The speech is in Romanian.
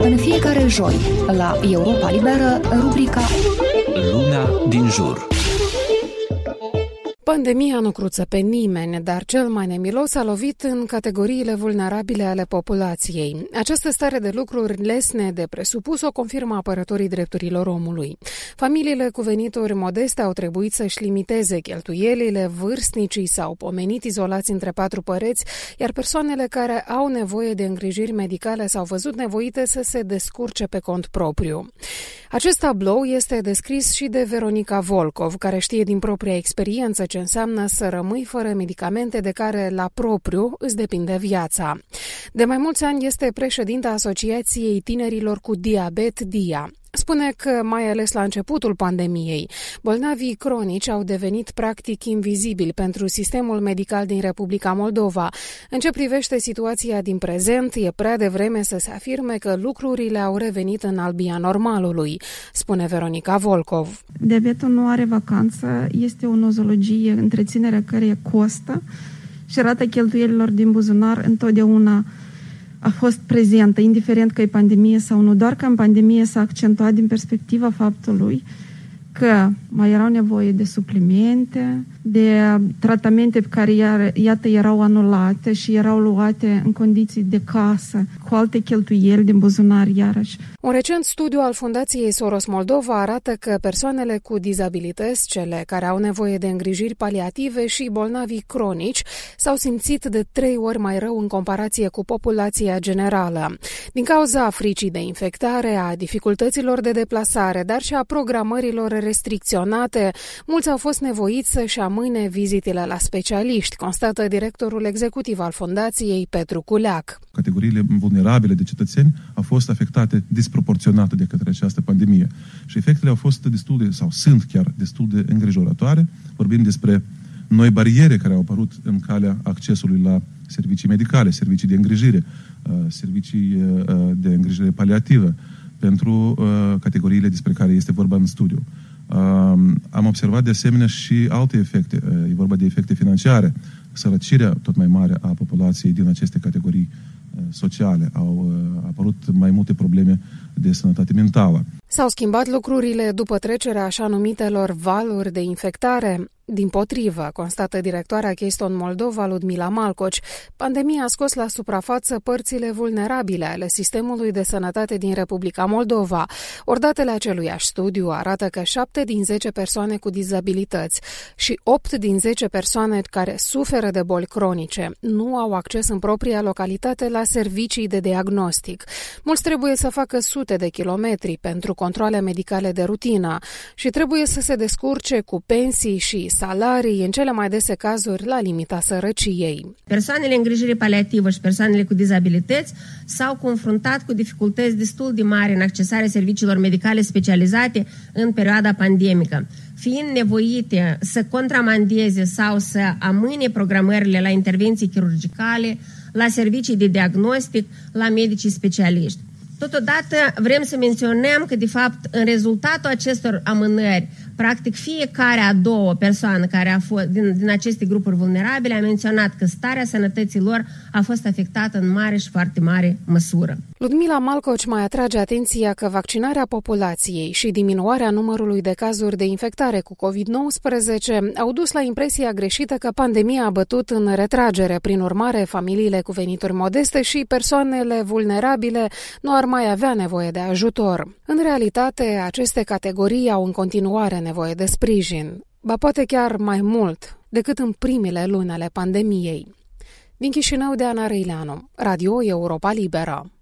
În fiecare joi, la Europa Liberă, rubrica Luna din jur. Pandemia nu cruță pe nimeni, dar cel mai nemilos a lovit în categoriile vulnerabile ale populației. Această stare de lucruri lesne de presupus o confirmă apărătorii drepturilor omului. Familiile cu venituri modeste au trebuit să-și limiteze cheltuielile, vârstnicii sau pomenit izolați între patru păreți, iar persoanele care au nevoie de îngrijiri medicale s-au văzut nevoite să se descurce pe cont propriu. Acest tablou este descris și de Veronica Volkov, care știe din propria experiență ce înseamnă să rămâi fără medicamente de care la propriu îți depinde viața. De mai mulți ani este președinta Asociației Tinerilor cu Diabet DIA. Spune că, mai ales la începutul pandemiei, bolnavii cronici au devenit practic invizibili pentru sistemul medical din Republica Moldova. În ce privește situația din prezent, e prea devreme să se afirme că lucrurile au revenit în albia normalului, spune Veronica Volkov. Diabetul nu are vacanță, este o nozologie, întreținerea care costă și rata cheltuielilor din buzunar întotdeauna a fost prezentă, indiferent că e pandemie sau nu, doar că în pandemie s-a accentuat din perspectiva faptului că mai erau nevoie de suplimente, de tratamente pe care, iar, iată, erau anulate și erau luate în condiții de casă, cu alte cheltuieli din buzunar, iarăși. Un recent studiu al Fundației Soros Moldova arată că persoanele cu dizabilități, cele care au nevoie de îngrijiri paliative și bolnavii cronici, s-au simțit de trei ori mai rău în comparație cu populația generală. Din cauza fricii de infectare, a dificultăților de deplasare, dar și a programărilor restricționate, mulți au fost nevoiți să-și amâne vizitele la specialiști, constată directorul executiv al Fundației Petru Culeac. Categoriile vulnerabile de cetățeni au fost afectate disproporționat de către această pandemie și efectele au fost destul de, sau sunt chiar destul de îngrijorătoare. Vorbim despre noi bariere care au apărut în calea accesului la servicii medicale, servicii de îngrijire, uh, servicii uh, de îngrijire paliativă pentru uh, categoriile despre care este vorba în studiu. Am observat de asemenea și alte efecte. E vorba de efecte financiare. Sărăcirea tot mai mare a populației din aceste categorii sociale. Au apărut mai multe probleme de sănătate mentală. S-au schimbat lucrurile după trecerea așa numitelor valuri de infectare. Din potrivă, constată directoarea Keystone Moldova, Ludmila Malcoci, pandemia a scos la suprafață părțile vulnerabile ale sistemului de sănătate din Republica Moldova. Ori datele aceluiași studiu arată că 7 din 10 persoane cu dizabilități și 8 din 10 persoane care suferă de boli cronice nu au acces în propria localitate la servicii de diagnostic. Mulți trebuie să facă sute de kilometri pentru controle medicale de rutină și trebuie să se descurce cu pensii și salarii, în cele mai dese cazuri la limita sărăciei. Persoanele îngrijire paliativă și persoanele cu dizabilități s-au confruntat cu dificultăți destul de mari în accesarea serviciilor medicale specializate în perioada pandemică fiind nevoite să contramandeze sau să amâne programările la intervenții chirurgicale, la servicii de diagnostic, la medicii specialiști. Totodată vrem să menționăm că, de fapt, în rezultatul acestor amânări, practic fiecare a doua persoană care a fost din, din aceste grupuri vulnerabile a menționat că starea sănătății lor a fost afectată în mare și foarte mare măsură. Ludmila Malcoci mai atrage atenția că vaccinarea populației și diminuarea numărului de cazuri de infectare cu COVID-19 au dus la impresia greșită că pandemia a bătut în retragere. Prin urmare, familiile cu venituri modeste și persoanele vulnerabile nu ar mai avea nevoie de ajutor. În realitate, aceste categorii au în continuare nevoie de sprijin, ba poate chiar mai mult decât în primele luni ale pandemiei. Din Chișinău de Ana Reileanu, Radio Europa Liberă.